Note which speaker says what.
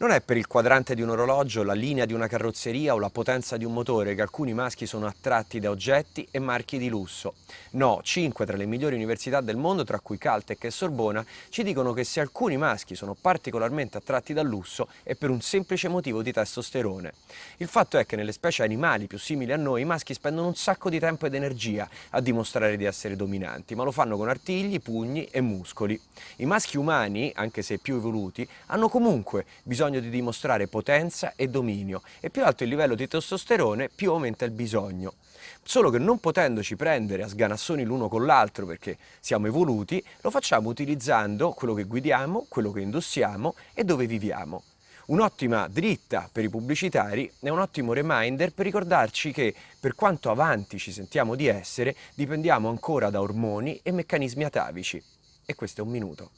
Speaker 1: Non è per il quadrante di un orologio, la linea di una carrozzeria o la potenza di un motore che alcuni maschi sono attratti da oggetti e marchi di lusso. No, cinque tra le migliori università del mondo, tra cui Caltech e Sorbona, ci dicono che se alcuni maschi sono particolarmente attratti dal lusso è per un semplice motivo di testosterone. Il fatto è che nelle specie animali più simili a noi i maschi spendono un sacco di tempo ed energia a dimostrare di essere dominanti, ma lo fanno con artigli, pugni e muscoli. I maschi umani, anche se più evoluti, hanno comunque bisogno bisogno di dimostrare potenza e dominio e più alto il livello di testosterone più aumenta il bisogno. Solo che non potendoci prendere a sganassoni l'uno con l'altro perché siamo evoluti, lo facciamo utilizzando quello che guidiamo, quello che indossiamo e dove viviamo. Un'ottima dritta per i pubblicitari è un ottimo reminder per ricordarci che, per quanto avanti ci sentiamo di essere, dipendiamo ancora da ormoni e meccanismi atavici. E questo è un minuto.